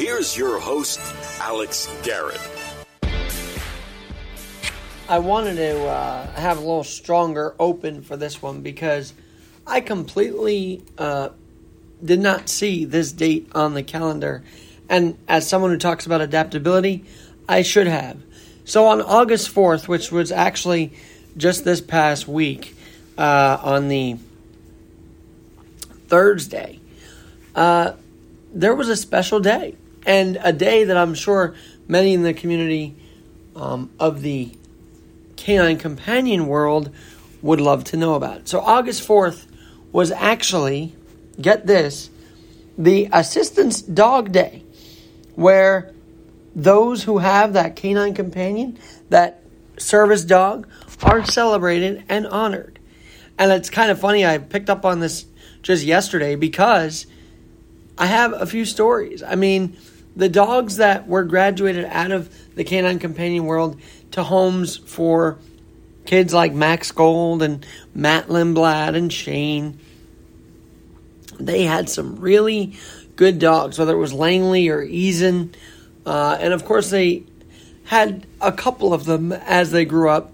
Here's your host, Alex Garrett. I wanted to uh, have a little stronger open for this one because I completely uh, did not see this date on the calendar. And as someone who talks about adaptability, I should have. So on August 4th, which was actually just this past week, uh, on the Thursday, uh, there was a special day. And a day that I'm sure many in the community um, of the canine companion world would love to know about. So, August 4th was actually, get this, the Assistance Dog Day, where those who have that canine companion, that service dog, are celebrated and honored. And it's kind of funny, I picked up on this just yesterday because I have a few stories. I mean, the dogs that were graduated out of the canine companion world to homes for kids like Max Gold and Matt Lindblad and Shane. They had some really good dogs, whether it was Langley or Eason. Uh, and of course, they had a couple of them as they grew up.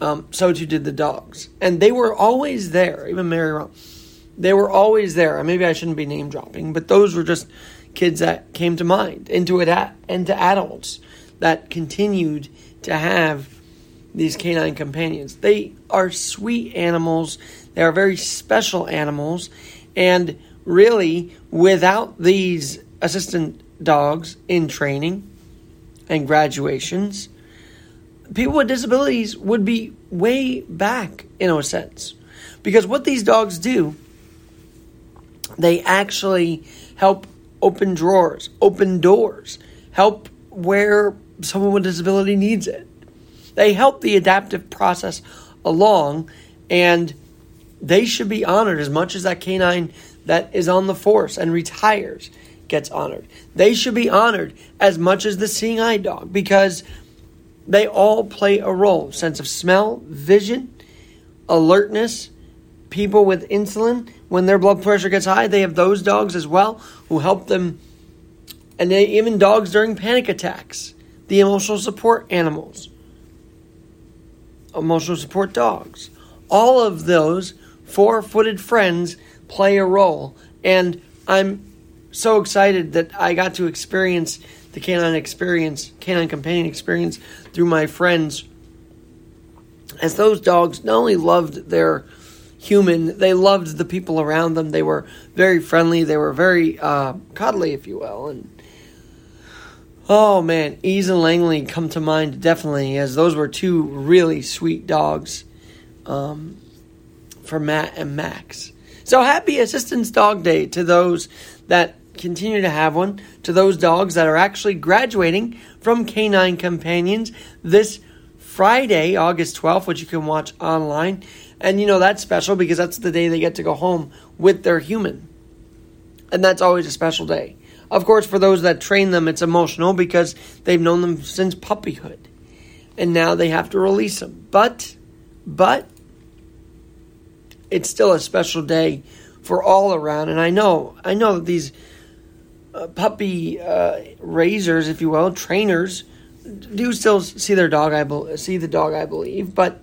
Um, so too did the dogs. And they were always there, even Mary Ron. They were always there. Maybe I shouldn't be name dropping, but those were just kids that came to mind, into it, into adults that continued to have these canine companions. They are sweet animals. They are very special animals, and really, without these assistant dogs in training and graduations, people with disabilities would be way back in a sense. Because what these dogs do, they actually help open drawers, open doors, help where someone with disability needs it. They help the adaptive process along, and they should be honored as much as that canine that is on the force and retires gets honored. They should be honored as much as the seeing eye dog because they all play a role sense of smell, vision, alertness. People with insulin, when their blood pressure gets high, they have those dogs as well who help them. And they, even dogs during panic attacks, the emotional support animals, emotional support dogs. All of those four footed friends play a role. And I'm so excited that I got to experience the canine experience, canine companion experience through my friends. As those dogs not only loved their human, they loved the people around them. They were very friendly. They were very uh, cuddly, if you will. And oh man, Ease and Langley come to mind definitely, as those were two really sweet dogs um, for Matt and Max. So happy Assistance Dog Day to those that continue to have one, to those dogs that are actually graduating from Canine Companions this Friday, August 12th, which you can watch online. And you know, that's special because that's the day they get to go home with their human. And that's always a special day. Of course, for those that train them, it's emotional because they've known them since puppyhood. And now they have to release them. But, but, it's still a special day for all around. And I know, I know that these uh, puppy uh, raisers, if you will, trainers, do still see their dog. I be- see the dog, I believe, but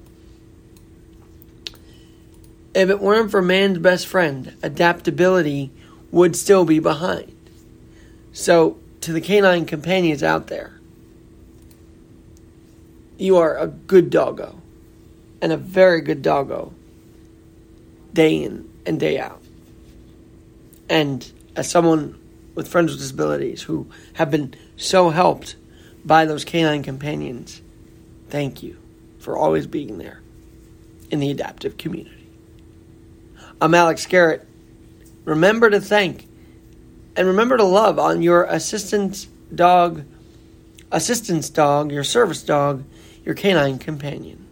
if it weren't for man's best friend, adaptability would still be behind. So, to the canine companions out there, you are a good doggo, and a very good doggo, day in and day out. And as someone with friends with disabilities who have been so helped by those canine companions, thank you for always being there in the adaptive community. I'm Alex Garrett. Remember to thank and remember to love on your assistance dog, assistance dog, your service dog, your canine companion.